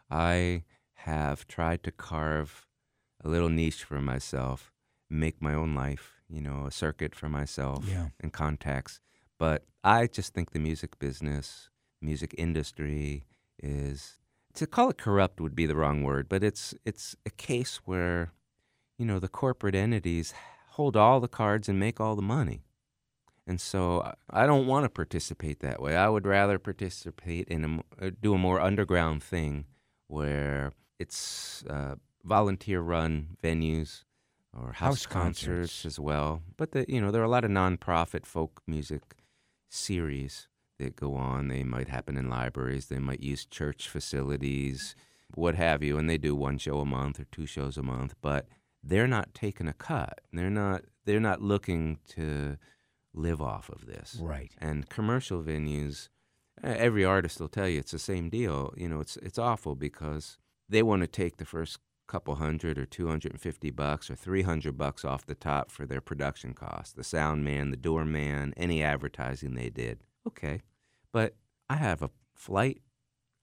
I have tried to carve a little niche for myself, make my own life, you know, a circuit for myself yeah. and contacts. But I just think the music business, music industry is to call it corrupt would be the wrong word, but it's it's a case where, you know, the corporate entities hold all the cards and make all the money. And so I don't want to participate that way. I would rather participate in a, uh, do a more underground thing where it's uh, volunteer run venues or House house, concerts. concerts. as well. But the, you know, there are a lot of nonprofit folk music series that go on. They might happen in libraries. They might use church facilities, what have you, and they do one show a month or two shows a month. But they're not taking a cut. They're not. They're not looking to live off of this. Right. And commercial venues, uh, every artist will tell you it's the same deal. You know, it's it's awful because they want to take the first couple hundred or 250 bucks or 300 bucks off the top for their production costs. The sound man, the doorman, any advertising they did. Okay. But I have a flight,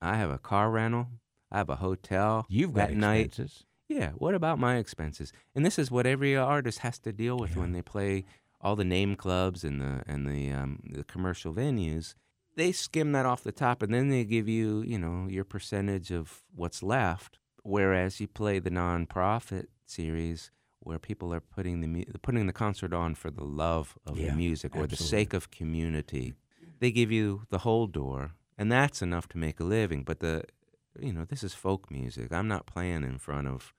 I have a car rental, I have a hotel You've got that night. expenses. Yeah, what about my expenses? And this is what every artist has to deal with Yeah. when they play all the name clubs and the and the um, the commercial venues. They skim that off the top, and then they give you, you know, your percentage of what's left. Whereas you play the nonprofit series, where people are putting the mu- putting the concert on for the love of Yeah, the music or the sake of community. They give you the whole door, and that's enough to make a living. But the, you know, this is folk music. I'm not playing in front of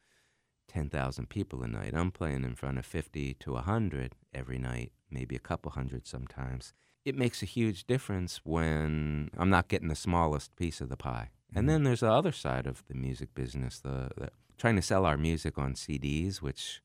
10,000 people a night. I'm playing in front of 50 to 100 every night, maybe a couple hundred sometimes. It makes a huge difference when I'm not getting the smallest piece of the pie. And mm-hmm. then there's the other side of the music business, the, the trying to sell our music on CDs, which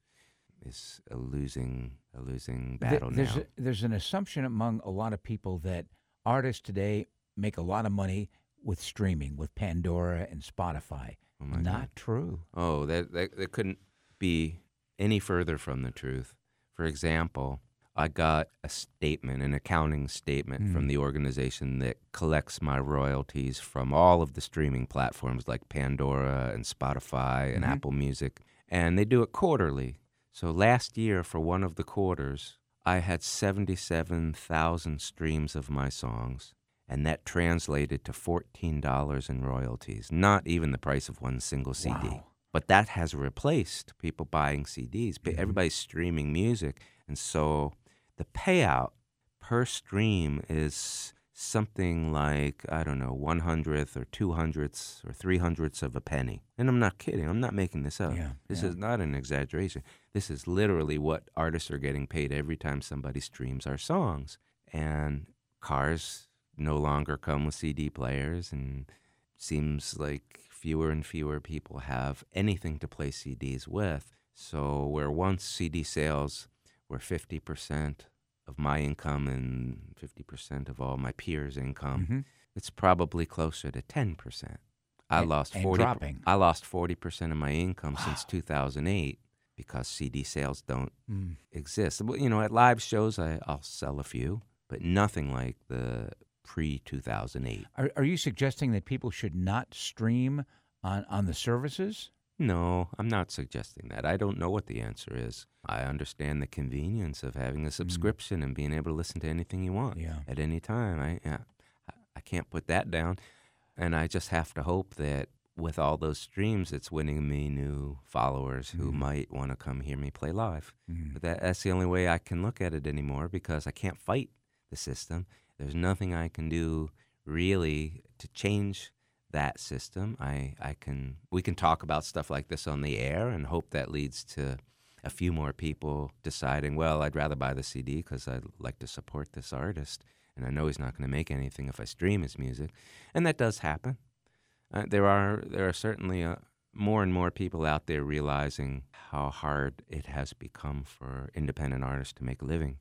is a losing a losing battle there's, now. a- there's an assumption among a lot of people that artists today make a lot of money with streaming, with Pandora and Spotify. Oh Not God. true. Oh, that, that that couldn't be any further from the truth. For example, I got a statement, an accounting statement from Mm. the organization that collects my royalties from all of the streaming platforms like Pandora and Spotify and Mhm. Apple Music, and they do it quarterly. So last year, for one of the quarters, I had 77,000 streams of my songs, and that translated to $14 in royalties, not even the price of one single CD. Wow. But that has replaced people buying CDs. Mhm. Everybody's streaming music. And so the payout per stream is something like, I don't know, one hundredth or two hundredths or three hundredths of a penny. And I'm not kidding. I'm not making this up. Yeah, This yeah. is not an exaggeration. This is literally what artists are getting paid every time somebody streams our songs. And cars no longer come with CD players, and seems like fewer and fewer people have anything to play CDs with. So, where once CD sales were 50% of my income and 50% of all my peers' income, Mhm. it's probably closer to 10%. I And- lost 40 dropping. I lost 40% of my income since 2008 because CD sales don't Mm. exist. You know, at live shows I, I'll sell a few, but nothing like the pre 2008. Are, are you suggesting that people should not stream on, on the services? No, I'm not suggesting that. I don't know what the answer is. I understand the convenience of having a subscription and being able to listen to anything you want Yeah. at any time. I yeah, I- I can't put that down, and I just have to hope that with all those streams, it's winning me new followers who Mhm. might want to come hear me play live. Mm. But that, that's the only way I can look at it anymore because I can't fight the system. There's nothing I can do really to change that system. I, I can we can talk about stuff like this on the air and hope that leads to a few more people deciding, well, I'd rather buy the CD because I'd like to support this artist, and I know he's not going to make anything if I stream his music, and that does happen. Uh, there are there are certainly uh, more and more people out there realizing how hard it has become for independent artists to make a living.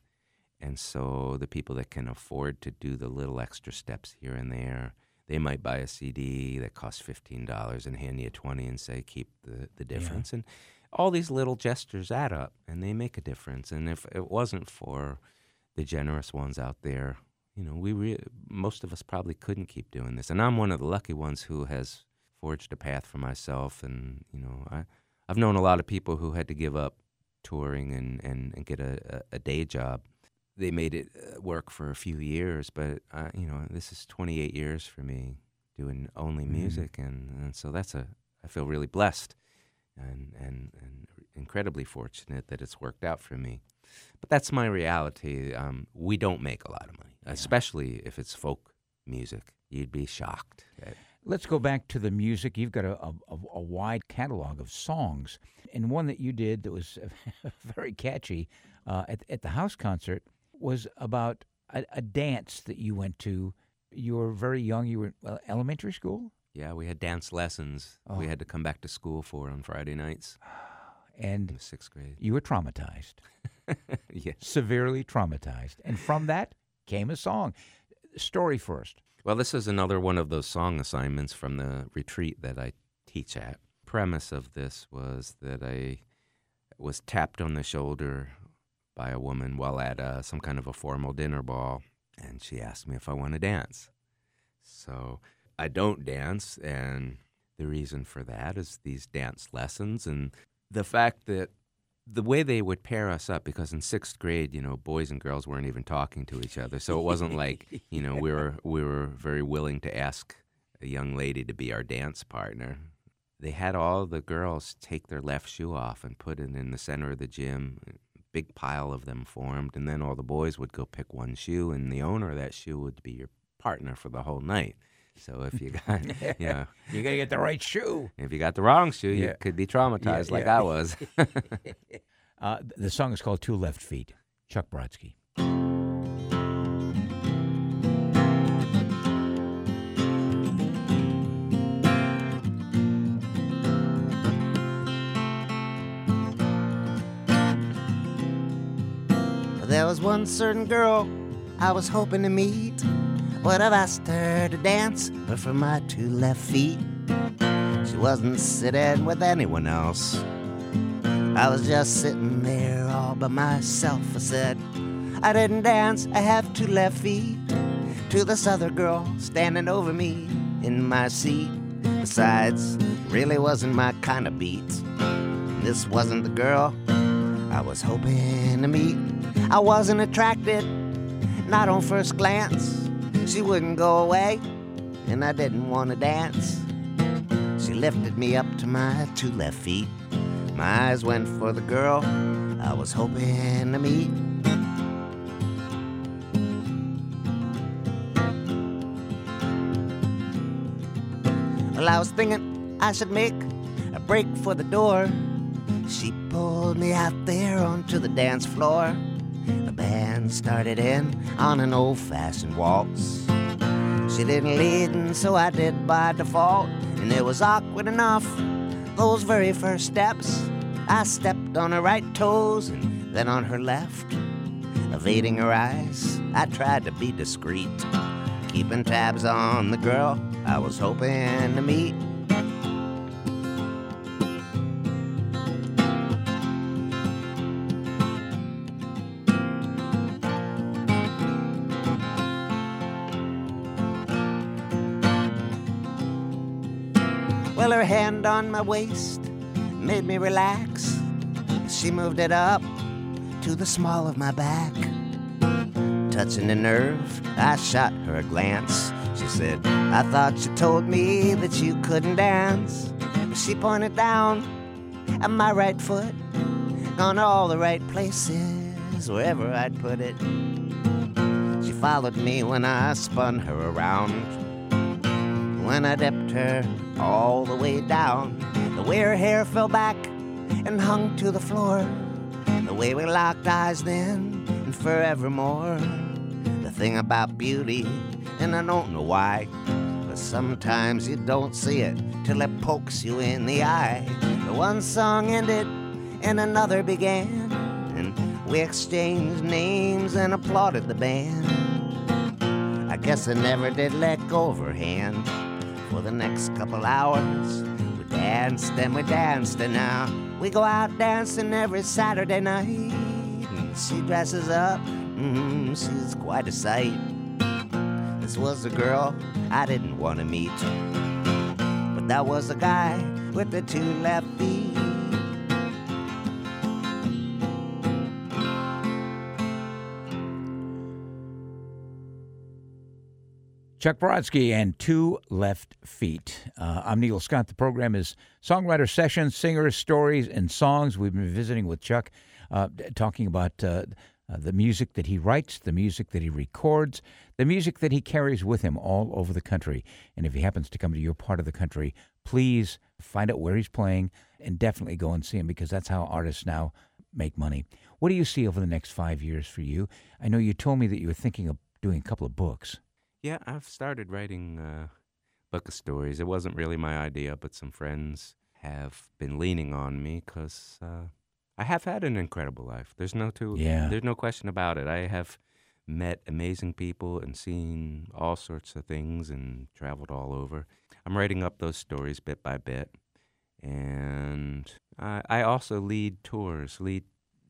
And so the people that can afford to do the little extra steps here and there, they might buy a CD that costs fifteen dollars and hand you twenty and say keep the, the difference. And all these little gestures add up and they make a difference. And if it wasn't for the generous ones out there, you know, we re- most of us probably couldn't keep doing this. And I'm one of the lucky ones who has forged a path for myself. And you know, I I've known a lot of people who had to give up touring and and, and get a, a, a day job. They made it uh, work for a few years, but uh, you know, this is 28 years for me doing only Mhm. music, and, and so that's a I feel really blessed and and and incredibly fortunate that it's worked out for me. But that's my reality. Um, we don't make a lot of money, especially if it's folk music. You'd be shocked. At, Let's go back to the music. You've got a, a, a wide catalog of songs, and one that you did that was very catchy uh, at, at the house concert was about a, a, dance that you went to. You were very young. You were in uh, elementary school. Yeah, we had dance lessons. Oh. We had to come back to school for on Friday nights. And sixth grade, you were traumatized. yes, severely traumatized, and from that came a song. Story first. Well, this is another one of those song assignments from the retreat that I teach at. Premise of this was that I was tapped on the shoulder by a woman while at uh, some kind of a formal dinner ball, and she asked me if I want to dance. So I don't dance, and the reason for that is these dance lessons and the fact that the way they would pair us up because in sixth grade, you know, boys and girls weren't even talking to each other, so it wasn't like you know we were we were very willing to ask a young lady to be our dance partner. They had all the girls take their left shoe off and put it in the center of the gym. Big pile of them formed, and then all the boys would go pick one shoe, and the owner of that shoe would be your partner for the whole night. So if you got, you know, you gotta get the right shoe. If you got the wrong shoe, yeah. you could be traumatized yeah, like yeah. I was. uh, the song is called Two Left Feet. Chuck Brodsky. Was one certain girl I was hoping to meet. Would have asked her to dance, but for my two left feet, she wasn't sitting with anyone else. I was just sitting there all by myself. I said, I didn't dance, I have two left feet. To this other girl standing over me in my seat. Besides, really wasn't my kind of beat. This wasn't the girl I was hoping to meet. I wasn't attracted, not on first glance. She wouldn't go away, and I didn't want to dance. She lifted me up to my two left feet. My eyes went for the girl I was hoping to meet. Well, I was thinking I should make a break for the door. She pulled me out there onto the dance floor. The band started in on an old fashioned waltz. She didn't lead, and so I did by default. And it was awkward enough, those very first steps. I stepped on her right toes and then on her left. Evading her eyes, I tried to be discreet, keeping tabs on the girl I was hoping to meet. My waist made me relax. She moved it up to the small of my back. Touching the nerve, I shot her a glance. She said, I thought you told me that you couldn't dance. She pointed down at my right foot, to all the right places, wherever I'd put it. She followed me when I spun her around. When I dipped her all the way down. The way her hair fell back and hung to the floor. The way we locked eyes then and forevermore. The thing about beauty, and I don't know why, but sometimes you don't see it till it pokes you in the eye. The one song ended and another began, and we exchanged names and applauded the band. I guess I never did let go of her hand for the next couple hours. Danced and we danced, and now we go out dancing every Saturday night. She dresses up, mm, she's quite a sight. This was a girl I didn't want to meet, but that was a guy with the two left feet. Chuck Brodsky and Two Left Feet. Uh, I'm Neil Scott. The program is Songwriter Sessions, Singers, Stories, and Songs. We've been visiting with Chuck, uh, talking about uh, uh, the music that he writes, the music that he records, the music that he carries with him all over the country. And if he happens to come to your part of the country, please find out where he's playing and definitely go and see him because that's how artists now make money. What do you see over the next five years for you? I know you told me that you were thinking of doing a couple of books. Yeah, I've started writing a book of stories. It wasn't really my idea, but some friends have been leaning on me because uh, I have had an incredible life. There's no two, Yeah. there's no question about it. I have met amazing people and seen all sorts of things and traveled all over. I'm writing up those stories bit by bit, and I, I also lead tours, lead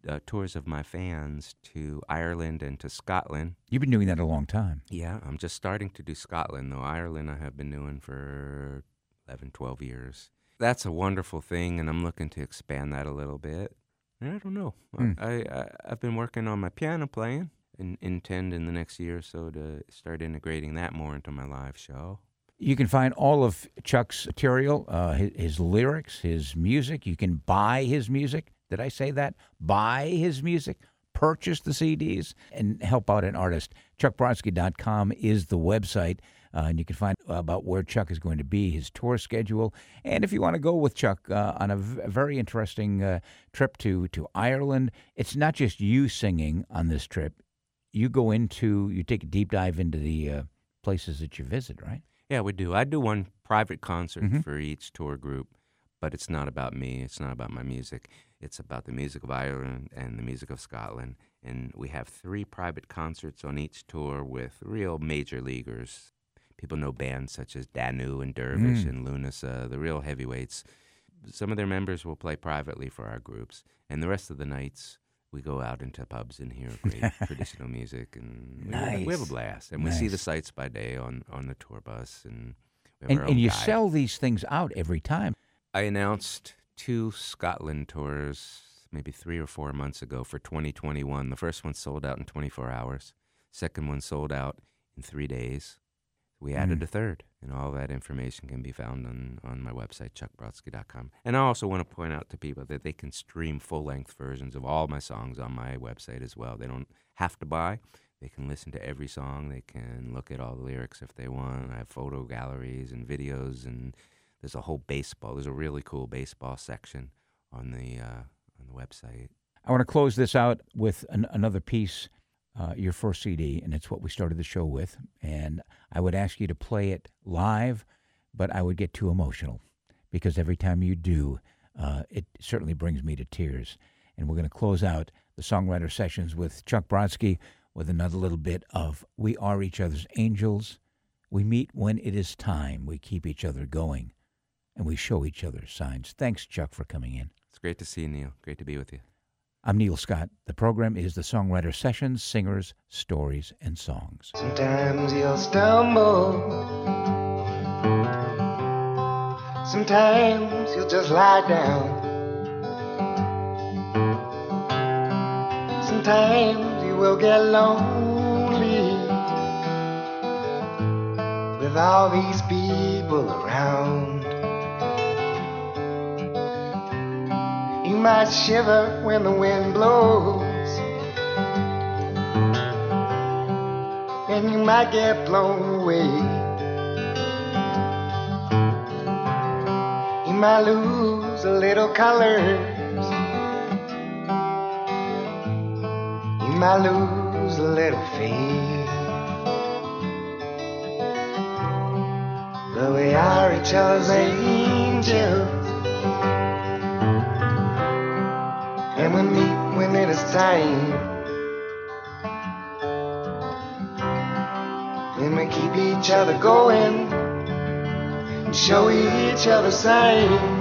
uh, tours of my fans to Ireland and to Scotland. You've been doing that a long time. Yeah, I'm just starting to do Scotland, though. Ireland, I have been doing for 11, 12 years. That's a wonderful thing, and I'm looking to expand that a little bit. I don't know. Hmm. I, I, I've been working on my piano playing and intend in the next year or so to start integrating that more into my live show. You can find all of Chuck's material, uh, his, his lyrics, his music. You can buy his music. Did I say that? Buy his music, purchase the CDs, and help out an artist. ChuckBrodsky.com is the website, uh, and you can find about where Chuck is going to be, his tour schedule, and if you want to go with Chuck uh, on a v- very interesting uh, trip to to Ireland, it's not just you singing on this trip. You go into, you take a deep dive into the uh, places that you visit, right? Yeah, we do. I do one private concert Mhm. for each tour group, but it's not about me. It's not about my music. It's about the music of Ireland and the music of Scotland. And we have three private concerts on each tour with real major leaguers. People know bands such as Danu and Dervish Mm. and Lunasa, the real heavyweights. Some of their members will play privately for our groups, and the rest of the nights we go out into pubs and hear great traditional music, and we, have- we have a blast. And we see the sights by day on on the tour bus, and we have And, and you guide. sell these things out every time. I announced two Scotland tours maybe three or four months ago for 2021. The first one sold out in 24 hours. Second one sold out in three days. We added Mm. a third, and all that information can be found on, on my website, chuckbrodsky.com. And I also want to point out to people that they can stream full length versions of all my songs on my website as well. They don't have to buy. They can listen to every song. They can look at all the lyrics if they want. I have photo galleries and videos, and there's a whole baseball. There's a really cool baseball section on the uh, on the website. I want to close this out with an, another piece, uh, your first CD, and it's what we started the show with. And I would ask you to play it live, but I would get too emotional because every time you do, uh, it certainly brings me to tears. And we're going to close out the songwriter sessions with Chuck Brodsky with another little bit of We Are Each Other's Angels. We meet when it is time. We keep each other going, and we show each other signs. Thanks, Chuck, for coming in. It's great to see you, Neil. Great to be with you. I'm Neil Scott. The program is the Songwriter Sessions, Singers, Stories, and Songs. Sometimes you'll stumble. Sometimes you'll just lie down. Sometimes you will get lonely with all these people around. Might shiver when the wind blows. and you might get blown away. You might lose a little colors. You might lose a little faith. But we are each other's angels. And we meet when it is time. And we keep each other going and show each other signs.